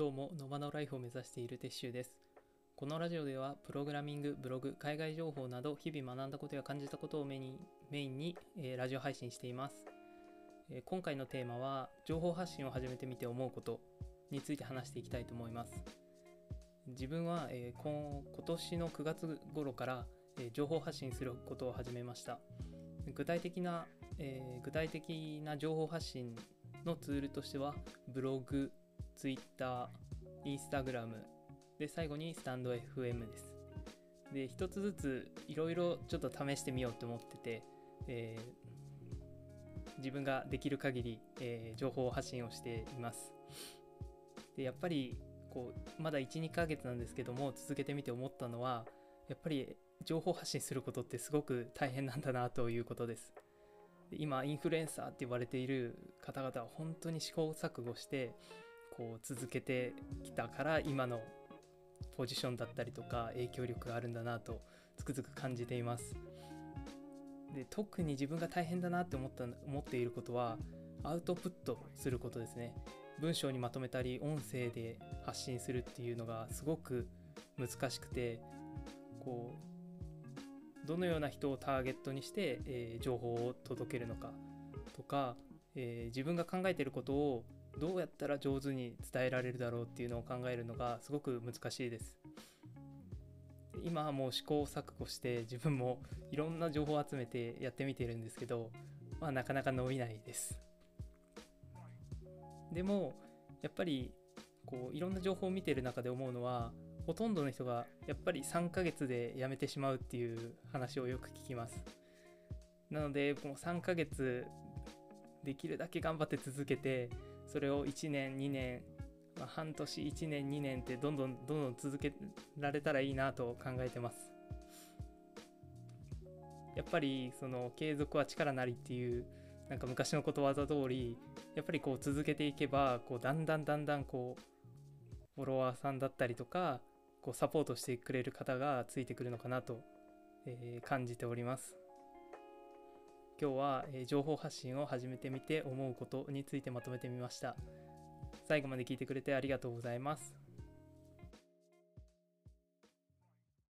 どうもノバノライフを目指している鉄舟です。このラジオではプログラミングブログ海外情報など日々学んだことや感じたことをメインメインに、えーラジオ配信しています、えー今回のテーマは情報発信を始めてみて思うことについて話していきたいと思います。自分は、えー今今年の9月頃から、え情報発信することを始めました。具体的な、え具体的な情報発信のツールとしてはブログ、ツイッター、インスタグラムで最後にスタンド FM です。で一つずついろいろちょっと試してみようと思ってて、えー自分ができる限り、えー情報発信をしています。でやっぱりこうまだ12ヶ月なんですけども続けてみて思ったのはやっぱり情報発信することってすごく大変なんだなということです。今インフルエンサーって言われている方々は本当に試行錯誤してこう続けてきたから今のポジションだったりとか影響力があるんだなとつくづく感じています。で特に自分が大変だなって思った思っていることはアウトプットすることですね。文章にまとめたり音声で発信するっていうのがすごく難しくてこうどのような人をターゲットにして、えー情報を届けるのかとか、えー自分が考えてることをどうやったら上手に伝えられるだろうっていうのを考えるのがすごく難しいです。今はもう試行錯誤して自分もいろんな情報を集めてやってみてるんですけど、まあ、なかなか伸びないです。でもやっぱりこういろんな情報を見てる中で思うのはほとんどの人がやっぱり3ヶ月で辞めてしまうっていう話をよく聞きます。なのでもう3ヶ月できるだけ頑張って続けてそれを1年2年、まあ、半年1年2年ってどんどんどんどん続けられたらいいなと考えてます。やっぱりその継続は力なりっていうなんか昔のことわざ通りやっぱりこう続けていけばこうだんだんだんだんこうフォロワーさんだったりとかこうサポートしてくれる方がついてくるのかなと、えー感じております。今日は、えー情報発信を始めてみて思うことについてまとめてみました。最後まで聞いてくれてありがとうございます。